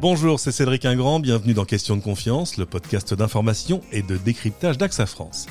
Bonjour, c'est Cédric Ingrand, bienvenue dans Question de confiance, le podcast d'information et de décryptage d'AXA France.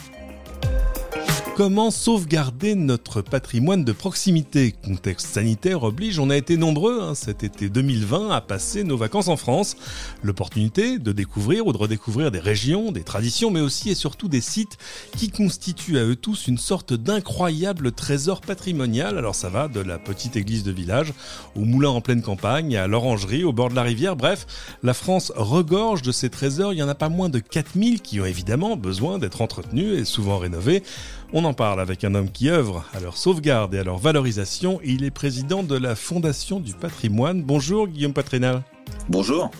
Comment sauvegarder notre patrimoine de proximité? Contexte sanitaire oblige, on a été nombreux hein, cet été 2020 à passer nos vacances en France. L'opportunité de découvrir ou de redécouvrir des régions, des traditions, mais aussi et surtout des sites qui constituent à eux tous une sorte d'incroyable trésor patrimonial. Alors ça va de la petite église de village au moulin en pleine campagne, à l'orangerie au bord de la rivière. Bref, la France regorge de ces trésors. Il y en a pas moins de 4000 qui ont évidemment besoin d'être entretenus et souvent rénovés. On en parle avec un homme qui œuvre à leur sauvegarde et à leur valorisation. Il est président de la Fondation du patrimoine. Bonjour Guillaume Patrénal. Bonjour.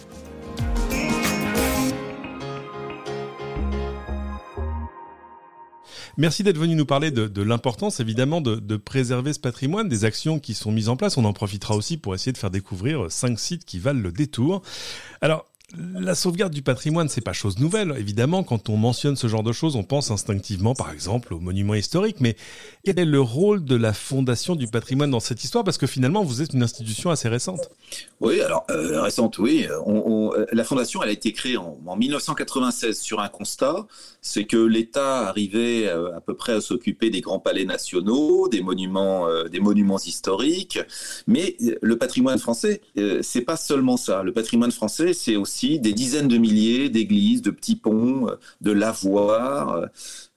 Merci d'être venu nous parler de, l'importance évidemment de, de, préserver ce patrimoine, des actions qui sont mises en place. On en profitera aussi pour essayer de faire découvrir cinq sites qui valent le détour. Alors, la sauvegarde du patrimoine, c'est pas chose nouvelle. Évidemment, quand on mentionne ce genre de choses, on pense instinctivement, par exemple, aux monuments historiques. Mais quel est le rôle de la Fondation du patrimoine dans cette histoire? Parce que finalement, vous êtes une institution assez récente. Oui, alors euh, récente, oui. Euh, la Fondation, elle a été créée en, 1996 sur un constat, c'est que l'État arrivait euh, à peu près à s'occuper des grands palais nationaux, des monuments, des monuments historiques. Mais le patrimoine français, c'est pas seulement ça. Le patrimoine français, c'est aussi des dizaines de milliers d'églises, de petits ponts, euh, de lavoirs, euh,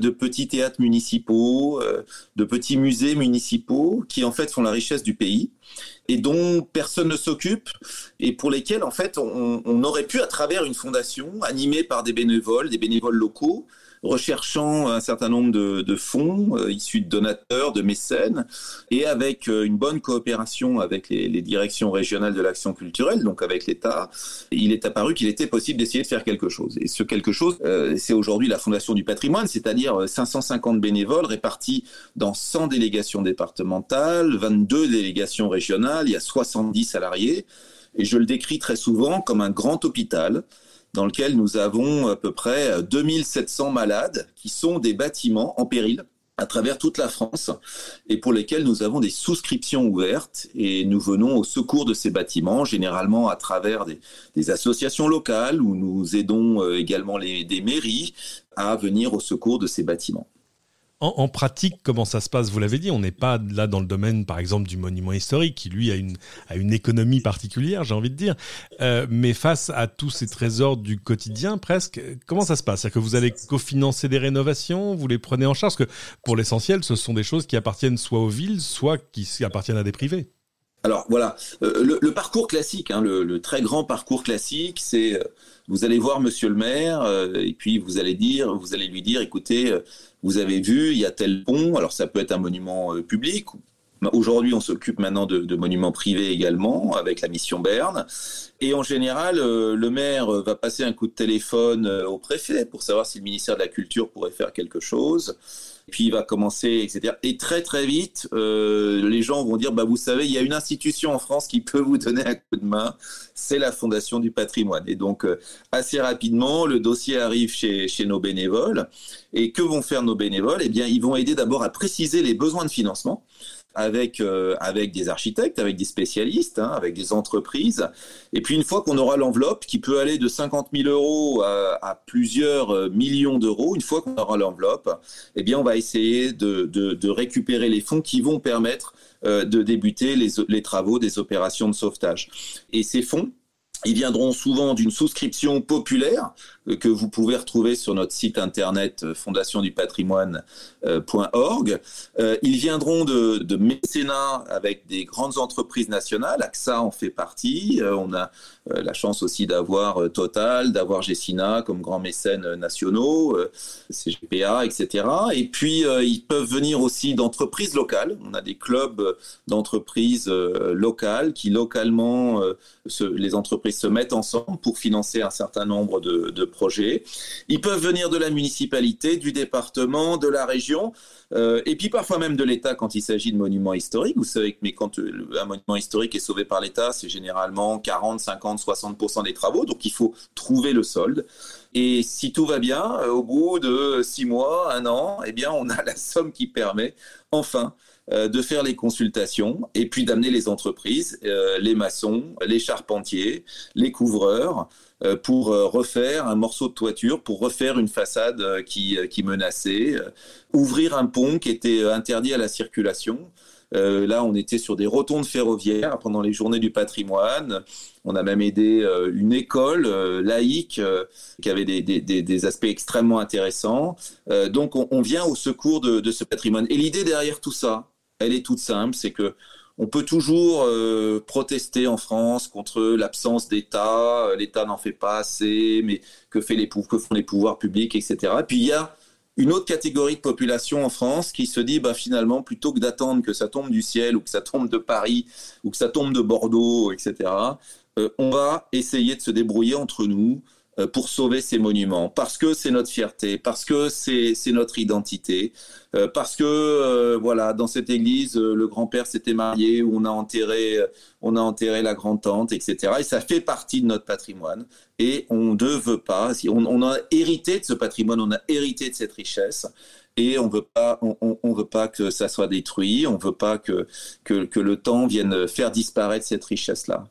de petits théâtres municipaux, euh, de petits musées municipaux qui en fait font la richesse du pays et dont personne ne s'occupe et pour lesquels en fait on, on, aurait pu à travers une fondation animée par des bénévoles, des bénévoles locaux, recherchant un certain nombre de, fonds euh, issus de donateurs, de mécènes, et avec euh, une bonne coopération avec les, directions régionales de l'action culturelle, donc avec l'État, il est apparu qu'il était possible d'essayer de faire quelque chose. Et ce quelque chose, euh, c'est aujourd'hui la Fondation du patrimoine, c'est-à-dire 550 bénévoles répartis dans 100 délégations départementales, 22 délégations régionales, il y a 70 salariés, et je le décris très souvent comme un grand hôpital dans lequel nous avons à peu près 2700 malades qui sont des bâtiments en péril à travers toute la France et pour lesquels nous avons des souscriptions ouvertes et nous venons au secours de ces bâtiments, généralement à travers des, associations locales où nous aidons euh, également les, mairies à venir au secours de ces bâtiments. En, pratique, comment ça se passe? Vous l'avez dit, on n'est pas là dans le domaine, par exemple, du monument historique, qui lui a une, a une économie particulière, j'ai envie de dire. Euh, mais face à tous ces trésors du quotidien, presque, comment ça se passe? C'est-à-dire que vous allez cofinancer des rénovations, vous les prenez en charge? Parce que pour l'essentiel, ce sont des choses qui appartiennent soit aux villes, soit qui appartiennent à des privés. Alors voilà, euh, le, parcours classique, hein, le, très grand parcours classique, c'est euh, vous allez voir Monsieur le Maire et puis vous allez dire, vous allez lui dire, écoutez, vous avez vu, il y a tel pont. Alors ça peut être un monument public. Aujourd'hui, on s'occupe maintenant de, monuments privés également avec la mission Berne. Et en général, le maire va passer un coup de téléphone au préfet pour savoir si le ministère de la Culture pourrait faire quelque chose puis il va commencer, etc. Et très très vite, euh, les gens vont dire, bah vous savez, il y a une institution en France qui peut vous donner un coup de main, c'est la Fondation du patrimoine. Et donc euh, assez rapidement, le dossier arrive chez nos bénévoles. Et que vont faire nos bénévoles? Eh bien, ils vont aider d'abord à préciser les besoins de financement avec, euh, avec des architectes, avec des spécialistes, hein, avec des entreprises. Et puis une fois qu'on aura l'enveloppe qui peut aller de 50 000 euros à, plusieurs euh, millions d'euros, une fois qu'on aura l'enveloppe, eh bien on va essayer de, de, de, récupérer les fonds qui vont permettre euh, de débuter les, les travaux des opérations de sauvetage. Et ces fonds, ils viendront souvent d'une souscription populaire euh, que vous pouvez retrouver sur notre site internet euh, fondationdupatrimoine.org. Euh, ils viendront de, mécénats avec des grandes entreprises nationales. AXA en fait partie. On a la chance aussi d'avoir Total, d'avoir Gessina comme grands mécènes nationaux, CGPA, etc. Et puis, ils peuvent venir aussi d'entreprises locales. On a des clubs d'entreprises locales qui, localement, les entreprises se mettent ensemble pour financer un certain nombre de, projets. Ils peuvent venir de la municipalité, du département, de la région, euh, et puis parfois même de l'État quand il s'agit de monuments historiques. Vous savez que quand euh, un monument historique est sauvé par l'État, c'est généralement 40, 50, 60% des travaux, donc il faut trouver le solde. Et si tout va bien, euh, au bout de six mois, un an, eh bien, on a la somme qui permet enfin de faire les consultations et puis d'amener les entreprises, les maçons, les charpentiers, les couvreurs, pour refaire un morceau de toiture, pour refaire une façade qui, qui menaçait, ouvrir un pont qui était interdit à la circulation. Euh, là, on était sur des rotondes ferroviaires pendant les journées du patrimoine. On a même aidé euh, une école euh, laïque qui avait des, aspects extrêmement intéressants. donc, on, vient au secours de, ce patrimoine. Et l'idée derrière tout ça, elle est toute simple, c'est que on peut toujours protester en France contre l'absence d'État, l'État n'en fait pas assez, mais que, fait les, que font les pouvoirs publics, etc. puis il y a une autre catégorie de population en France qui se dit bah finalement plutôt que d'attendre que ça tombe du ciel ou que ça tombe de Paris ou que ça tombe de Bordeaux etc euh, on va essayer de se débrouiller entre nous pour sauver ces monuments, parce que c'est notre fierté, parce que c'est notre identité, euh, parce que euh, voilà, dans cette église, le grand-père s'était marié, on a enterré, on a enterré la grand-tante, etc. Et ça fait partie de notre patrimoine. Et on ne veut pas, on, a hérité de ce patrimoine, on a hérité de cette richesse. Et on veut pas, veut pas que ça soit détruit, on veut pas que, que, que le temps vienne faire disparaître cette richesse-là.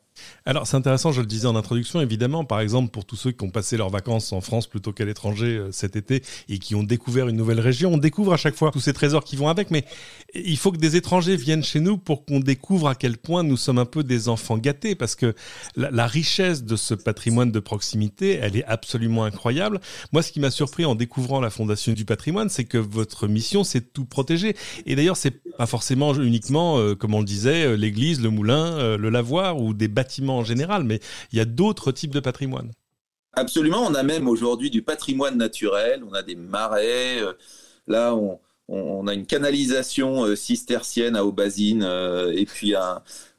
Alors c'est intéressant, je le disais en introduction, évidemment, par exemple pour tous ceux qui ont passé leurs vacances en France plutôt qu'à l'étranger euh, cet été et qui ont découvert une nouvelle région, on découvre à chaque fois tous ces trésors qui vont avec, mais il faut que des étrangers viennent chez nous pour qu'on découvre à quel point nous sommes un peu des enfants gâtés, parce que la, richesse de ce patrimoine de proximité, elle est absolument incroyable. Moi, ce qui m'a surpris en découvrant la Fondation du patrimoine, c'est que votre mission, c'est de tout protéger. Et d'ailleurs, c'est pas forcément uniquement, euh, comme on le disait, euh, l'église, le moulin, le lavoir ou des bâtiments en général, mais il y a d'autres types de patrimoine. Absolument, on a même aujourd'hui du patrimoine naturel, on a des marais, euh, là on, a une canalisation euh, cistercienne à Aubazine, euh, et puis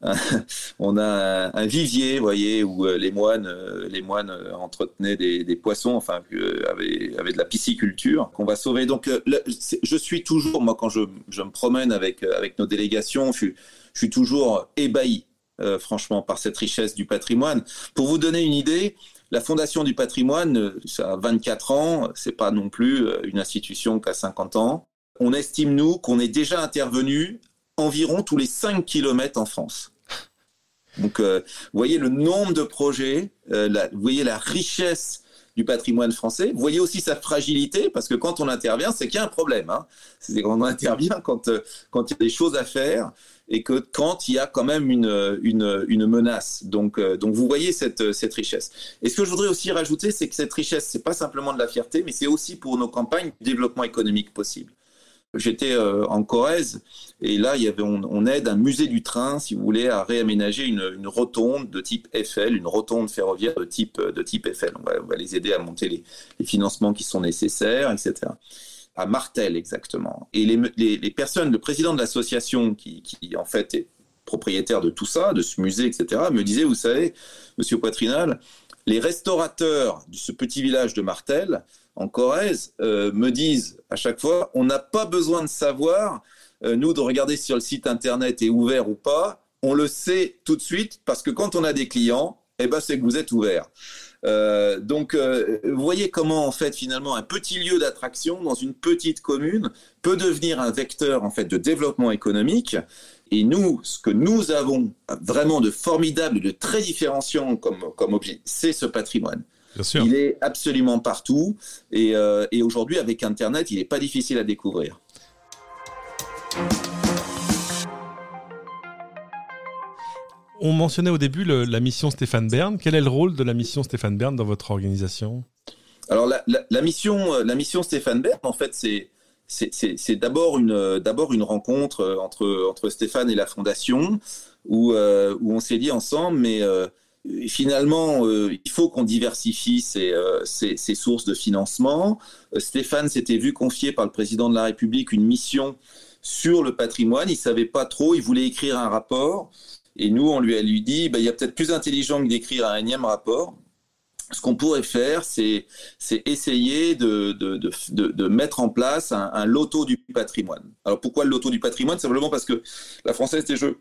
on a un, vivier, vous voyez, où les moines, les moines entretenaient des, poissons, enfin, avaient, de la pisciculture qu'on va sauver. Donc, je suis toujours, moi, quand je, me promène avec, avec nos délégations, je suis toujours ébahi euh, franchement, par cette richesse du patrimoine. Pour vous donner une idée, la Fondation du patrimoine, euh, ça a 24 ans, c'est pas non plus euh, une institution qui a 50 ans. On estime, nous, qu'on est déjà intervenu environ tous les 5 km en France. Donc, vous voyez le nombre de projets, vous voyez la richesse du patrimoine français. Vous voyez aussi sa fragilité, parce que quand on intervient, c'est qu'il y a un problème. Hein. C'est quand on intervient quand, quand il y a des choses à faire et que quand il y a quand même une, menace. Donc, euh, donc vous voyez cette, cette richesse. Et ce que je voudrais aussi rajouter, c'est que cette richesse, c'est pas simplement de la fierté, mais c'est aussi pour nos campagnes développement économique possible. J'étais euh, en Corrèze et là, il y avait, on, aide un musée du train, si vous voulez, à réaménager une, une, rotonde de type Eiffel, une rotonde ferroviaire de type, de type Eiffel. On va, on va les aider à monter les, les financements qui sont nécessaires, etc à Martel exactement. Et les, les, personnes, le président de l'association qui, qui, en fait est propriétaire de tout ça, de ce musée, etc., me disait, vous savez, Monsieur Poitrinal, les restaurateurs de ce petit village de Martel, en Corrèze, euh, me disent à chaque fois, on n'a pas besoin de savoir, euh, nous, de regarder si le site internet est ouvert ou pas, on le sait tout de suite parce que quand on a des clients, eh ben, c'est que vous êtes ouvert. Euh, donc, voyez comment en fait finalement un petit lieu d'attraction dans une petite commune peut devenir un vecteur en fait de développement économique. Et nous, ce que nous avons vraiment de formidable, de très différenciant comme, comme objet, c'est ce patrimoine. Bien sûr. Il est absolument partout. Et, euh, et aujourd'hui, avec Internet, il n'est pas difficile à découvrir. On mentionnait au début la mission Stéphane Bern. Quel est le rôle de la mission Stéphane Bern dans votre organisation? Alors la, mission, euh, la mission Stéphane Bern, en fait, c'est c'est d'abord une rencontre euh, entre entre Stéphane et la fondation où euh, où on s'est dit ensemble, mais finalement, il faut qu'on diversifie ses, ses, sources de financement. Stéphane s'était vu confier par le président de la République une mission sur le patrimoine. Il savait pas trop. Il voulait écrire un rapport. Et nous, on lui a lui dit, bah, il y a peut-être plus intelligent que d'écrire un énième rapport. Ce qu'on pourrait faire, c'est essayer de, de, de, de, mettre en place un, un, loto du patrimoine. Alors pourquoi le loto du patrimoine? Simplement parce que la Française des Jeux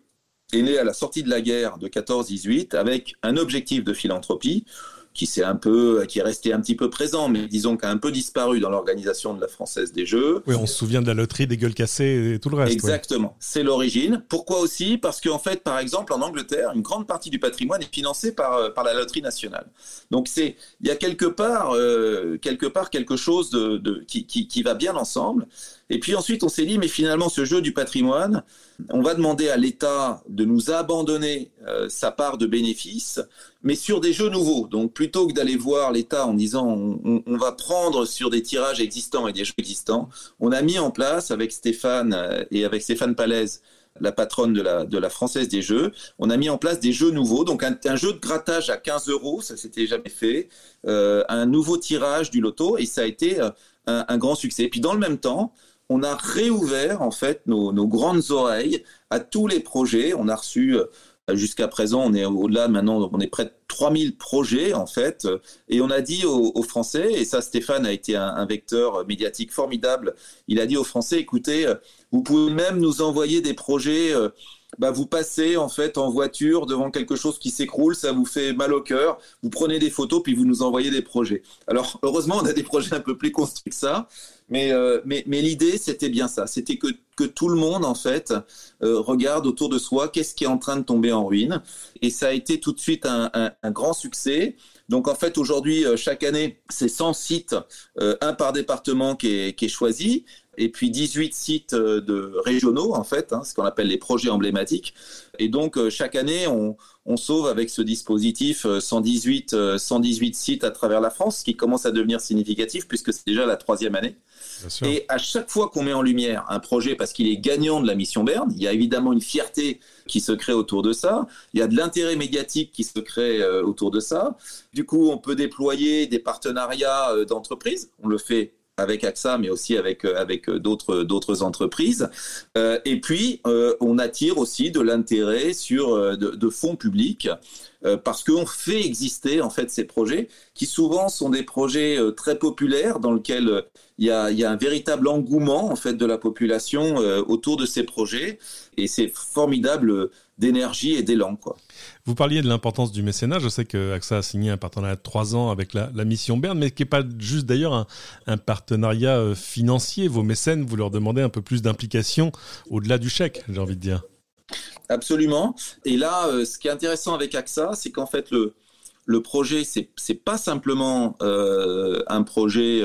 est née à la sortie de la guerre de 14-18 avec un objectif de philanthropie. qui s'est un peu, qui est resté un petit peu présent, mais disons qui a un peu disparu dans l'organisation de la Française des Jeux. Oui, on se souvient de la loterie des gueules cassées et tout le reste. Exactement, c'est l'origine. Pourquoi aussi? Parce qu'en fait, par exemple, en Angleterre, une grande partie du patrimoine est financée par, euh, par la loterie nationale. Donc c'est, il y a quelque part, euh, quelque part quelque chose de, de qui, qui, qui va bien ensemble. Et puis ensuite, on s'est dit, mais finalement, ce jeu du patrimoine, on va demander à l'État de nous abandonner euh, sa part de bénéfices, mais sur des jeux nouveaux. Donc plutôt que d'aller voir l'État en disant on, va prendre sur des tirages existants et des jeux existants, on a mis en place avec Stéphane euh, et avec Stéphane Palaise, la patronne de la, de la Française des Jeux, on a mis en place des jeux nouveaux. Donc un, jeu de grattage à 15 euros, ça s'était jamais fait, euh, un nouveau tirage du loto et ça a été un grand succès. Et puis dans le même temps, on a réouvert en fait nos, grandes oreilles à tous les projets. On a reçu euh, jusqu'à présent, on est au-delà maintenant, on est près de 3000 projets en fait, et on a dit aux, Français, et ça Stéphane a été un, vecteur médiatique formidable, il a dit aux Français, écoutez, euh, vous pouvez même nous envoyer des projets. Euh, bah, vous passez en fait en voiture devant quelque chose qui s'écroule, ça vous fait mal au cœur, vous prenez des photos puis vous nous envoyez des projets. Alors heureusement on a des projets un peu plus construits que ça, mais, euh, mais, mais l'idée c'était bien ça, c'était que, que tout le monde en fait euh, regarde autour de soi qu'est-ce qui est en train de tomber en ruine, et ça a été tout de suite un, grand succès. Donc en fait aujourd'hui euh, chaque année c'est 100 sites, un par département qui est, choisi et puis 18 sites de régionaux en fait, hein, ce qu'on appelle les projets emblématiques. Et donc chaque année, on, sauve avec ce dispositif 118, euh, 118 sites à travers la France, ce qui commence à devenir significatif puisque c'est déjà la troisième année. Et à chaque fois qu'on met en lumière un projet, parce qu'il est gagnant de la mission Berne, il y a évidemment une fierté qui se crée autour de ça, il y a de l'intérêt médiatique qui se crée autour de ça. Du coup, on peut déployer des partenariats d'entreprises. On le fait avec AXA, mais aussi avec, euh, avec euh, d'autres, entreprises. Euh, et puis, on attire aussi de l'intérêt sur de, fonds publics parce qu'on fait exister en fait ces projets qui souvent sont des projets très populaires dans lesquels il y a, y a un véritable engouement en fait de la population autour de ces projets et c'est formidable d'énergie et d'élan. Vous parliez de l'importance du mécénat. Je sais que AXA a signé un partenariat de trois ans avec la, mission Berne, mais qui n'est pas juste d'ailleurs un, partenariat euh, financier. Vos mécènes, vous leur demandez un peu plus d'implication au-delà du chèque, j'ai envie de dire. Absolument. Et là, euh, ce qui est intéressant avec AXA, c'est qu'en fait, le, projet, c'est, c'est pas simplement euh, un projet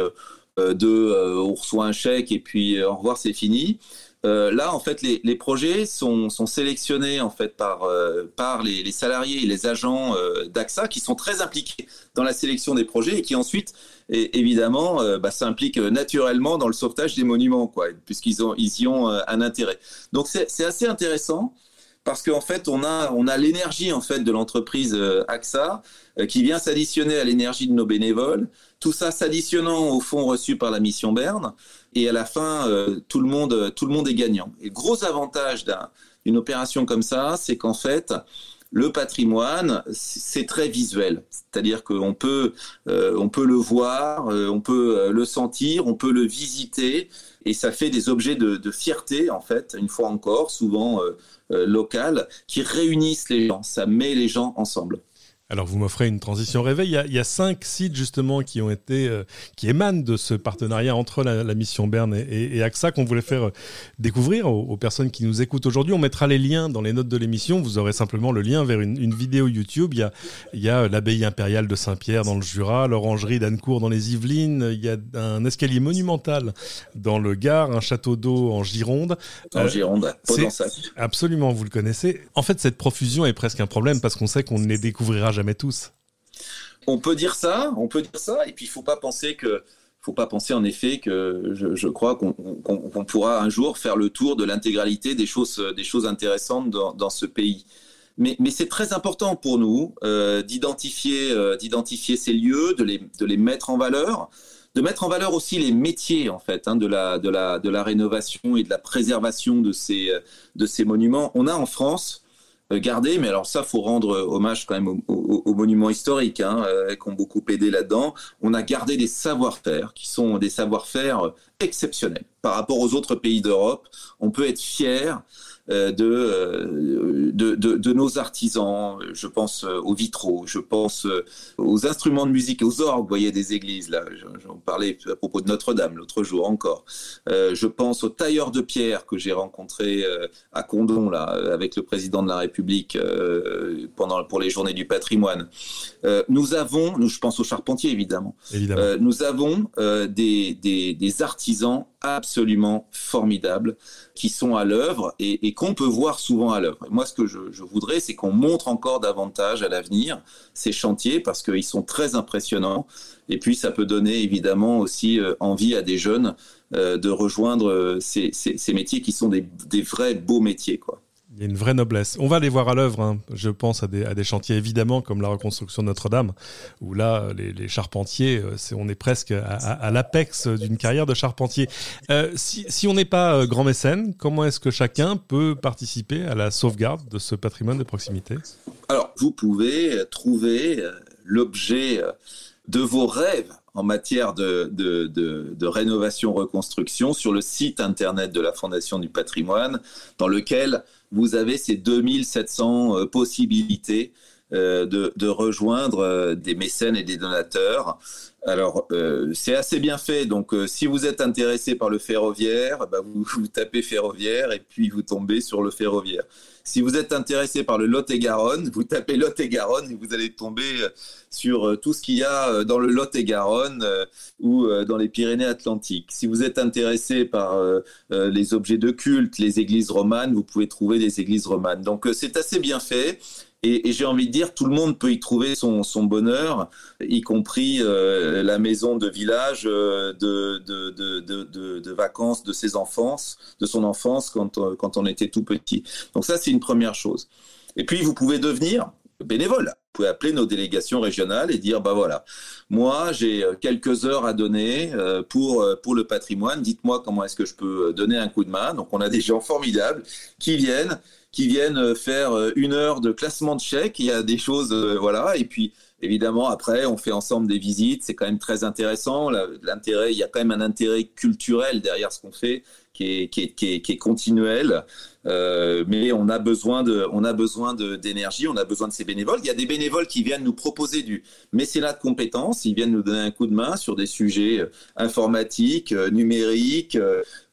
de on reçoit un chèque et puis au revoir, c'est fini. Euh, là, en fait, les, projets sont, sélectionnés par, euh, les, salariés et les agents euh, d'AXA qui sont très impliqués dans la sélection des projets et qui ensuite, évidemment, bah, s'impliquent naturellement dans le sauvetage des monuments, puisqu'ils y ont un intérêt. Donc, c'est assez intéressant parce qu'en fait, on a, l'énergie de l'entreprise AXA qui vient s'additionner à l'énergie de nos bénévoles. Tout ça s'additionnant aux fonds reçus par la mission Berne et à la fin, euh, tout, le monde, tout le monde est gagnant. Et gros avantage d'une opération comme ça, c'est qu'en fait, le patrimoine, c'est très visuel. C'est-à-dire qu'on peut, euh, on peut le voir, euh, on peut le sentir, on peut le visiter, et ça fait des objets de, de fierté, en fait, une fois encore, souvent local, qui réunissent les gens. Ça met les gens ensemble. Alors vous m'offrez une transition réveil. Il y, a, cinq sites justement qui ont été, euh, qui émanent de ce partenariat entre la, mission Berne et, AXA qu'on voulait faire euh, découvrir aux, personnes qui nous écoutent aujourd'hui. On mettra les liens dans les notes de l'émission. Vous aurez simplement le lien vers une, vidéo YouTube. Il y a, il y a euh, l'abbaye impériale de Saint-Pierre dans le Jura, l'orangerie d'Annecourt dans les Yvelines. Il y a un escalier monumental dans le Gard, un château d'eau en Gironde. En Gironde, Absolument, vous le connaissez. En fait, cette profusion est presque un problème parce qu'on sait qu'on ne les découvrira jamais tous. On peut dire ça, on peut dire ça, et puis il faut pas penser que faut pas penser en effet que je, crois qu'on pourra un jour faire le tour de l'intégralité des choses, des choses intéressantes dans, ce pays. Mais, c'est très important pour nous euh, d'identifier, euh, d'identifier ces lieux, de les, de les mettre en valeur, de mettre en valeur aussi les métiers en fait hein, de, la, de, la, de la rénovation et de la préservation de ces, de ces monuments. On a en France euh, garder, mais alors ça, faut rendre euh, hommage quand même aux, monuments historiques hein, euh, qui ont beaucoup aidé là-dedans. On a gardé des savoir-faire qui sont des savoir-faire exceptionnels par rapport aux autres pays d'Europe. On peut être fier de, de, de, nos artisans. Je pense aux vitraux, je pense aux instruments de musique, aux orgues, vous voyez, des églises. Là, j'en parlais à propos de Notre-Dame l'autre jour encore. je pense aux tailleurs de pierre que j'ai rencontrés à Condon, là, avec le président de la République pendant, pour les journées du patrimoine. nous avons, nous, je pense aux charpentiers évidemment, évidemment. nous avons des, des, des artisans absolument formidables qui sont à l'œuvre et, qu'on peut voir souvent à l'œuvre. Moi, ce que je, voudrais, c'est qu'on montre encore davantage à l'avenir ces chantiers parce qu'ils sont très impressionnants. Et puis, ça peut donner évidemment aussi euh, envie à des jeunes euh, de rejoindre euh, ces, métiers qui sont des, des vrais beaux métiers, quoi. Il y a une vraie noblesse. On va les voir à l'œuvre. Hein. Je pense à des, chantiers évidemment comme la reconstruction de Notre-Dame, où là, les, charpentiers, euh, on est presque à, l'apex d'une carrière de charpentier. Euh, si, on n'est pas euh, grand mécène, comment est-ce que chacun peut participer à la sauvegarde de ce patrimoine de proximité? Alors, vous pouvez trouver l'objet de vos rêves en matière de, rénovation-reconstruction sur le site internet de la Fondation du patrimoine, dans lequel vous avez ces 2700 euh, possibilités euh, de, rejoindre euh, des mécènes et des donateurs. Alors, c'est assez bien fait. Donc, si vous êtes intéressé par le ferroviaire, bah, vous, tapez ferroviaire et puis vous tombez sur le ferroviaire. Si vous êtes intéressé par le Lot-et-Garonne, vous tapez Lot-et-Garonne et vous allez tomber euh, sur euh, tout ce qu'il y a euh, dans le Lot-et-Garonne ou dans les Pyrénées-Atlantiques. Si vous êtes intéressé par les objets de culte, les églises romanes, vous pouvez trouver des églises romanes. Donc c'est assez bien fait. Et, j'ai envie de dire, tout le monde peut y trouver son, bonheur, y compris euh, la maison de village euh, de, vacances de ses enfants, de son enfance quand, euh, quand on était tout petit. Donc ça, c'est une première chose. Et puis, vous pouvez devenir bénévole. Pouvez appeler nos délégations régionales et dire, bah voilà, moi j'ai quelques heures à donner pour, pour le patrimoine, dites-moi comment est-ce que je peux donner un coup de main. Donc on a des gens formidables qui viennent qui viennent euh, faire euh, une heure de classement de chèques. Il y a des choses, euh, voilà. Et puis, évidemment, après, on fait ensemble des visites. C'est quand même très intéressant. L'intérêt, il y a quand même un intérêt culturel derrière ce qu'on fait qui est, qui est, qui est, qui est continuel. Euh, mais on a besoin de, on a besoin d'énergie, on a besoin de ces bénévoles. Il y a des bénévoles qui viennent nous proposer du mécénat de compétences, ils viennent nous donner un coup de main sur des sujets euh, informatiques, euh, numériques,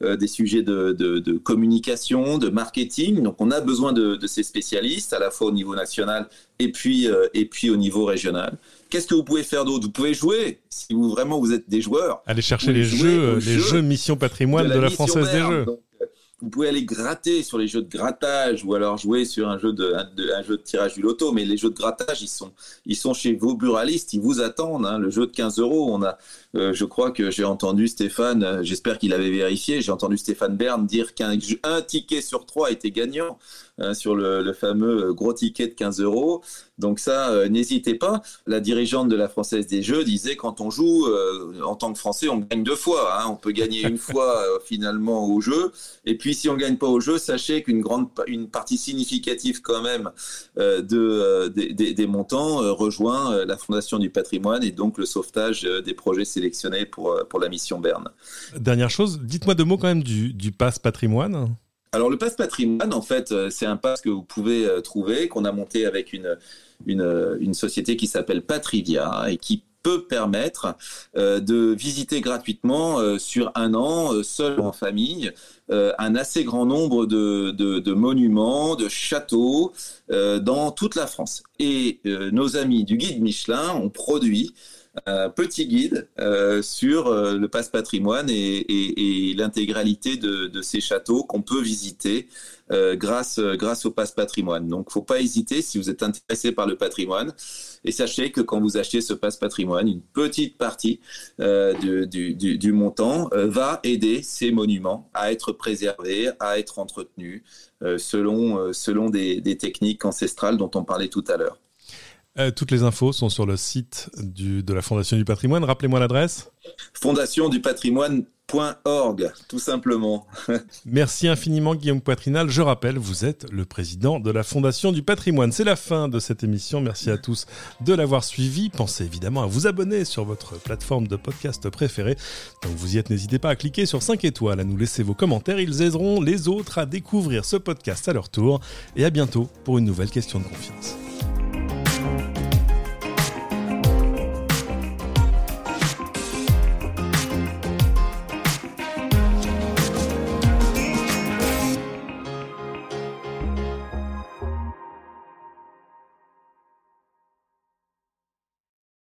des sujets de, de, communication, de marketing. Donc on a besoin de, de, ces spécialistes à la fois au niveau national et puis et puis au niveau régional. Qu'est-ce que vous pouvez faire d'autre? Vous pouvez jouer si vous vraiment vous êtes des joueurs. Allez chercher les jeux, les jeux, Mission Patrimoine de la, Française des Jeux. Vous pouvez aller gratter sur les jeux de grattage ou alors jouer sur un jeu de, tirage du loto. Mais les jeux de grattage, ils sont, ils sont chez vos buralistes, ils vous attendent. Hein. Le jeu de 15 euros, on a, euh, je crois que j'ai entendu Stéphane, euh, j'espère qu'il avait vérifié, j'ai entendu Stéphane Bern dire qu'un ticket sur trois était gagnant. Hein, sur le, fameux gros ticket de 15 euros. Donc ça, euh, n'hésitez pas. La dirigeante de la Française des Jeux disait quand on joue euh, en tant que Français, on gagne deux fois. Hein. On peut gagner une fois euh, finalement au jeu. Et puis si on gagne pas au jeu, sachez qu'une grande, une partie significative quand même de, des, montants rejoint la Fondation du patrimoine et donc le sauvetage des projets sélectionnés pour, pour la mission Berne. Dernière chose, dites-moi deux mots quand même du, du pass patrimoine. Alors le passe patrimoine, en fait, euh, c'est un passe que vous pouvez euh, trouver, qu'on a monté avec euh, une société qui s'appelle Patrivia et qui peut permettre de visiter gratuitement sur un an, seul en famille, un assez grand nombre de monuments, de châteaux dans toute la France. Et nos amis du guide Michelin ont produit un petit guide euh, sur euh, le passe patrimoine et, et, l'intégralité de, de, ces châteaux qu'on peut visiter euh, grâce, grâce au passe patrimoine. Donc, faut pas hésiter si vous êtes intéressé par le patrimoine. Et sachez que quand vous achetez ce passe patrimoine, une petite partie du, du, du, montant va aider ces monuments à être préservés, à être entretenus selon, selon des, des techniques ancestrales dont on parlait tout à l'heure. Euh, toutes les infos sont sur le site de la Fondation du patrimoine. Rappelez-moi l'adresse. Fondation du patrimoine Org, tout simplement. Merci infiniment Guillaume Poitrinal. Je rappelle, vous êtes le président de la Fondation du patrimoine. C'est la fin de cette émission. Merci à tous de l'avoir suivi. Pensez évidemment à vous abonner sur votre plateforme de podcast préférée. Donc vous y êtes, n'hésitez pas à cliquer sur 5 étoiles, à nous laisser vos commentaires. Ils aideront les autres à découvrir ce podcast à leur tour. Et à bientôt pour une nouvelle question de confiance.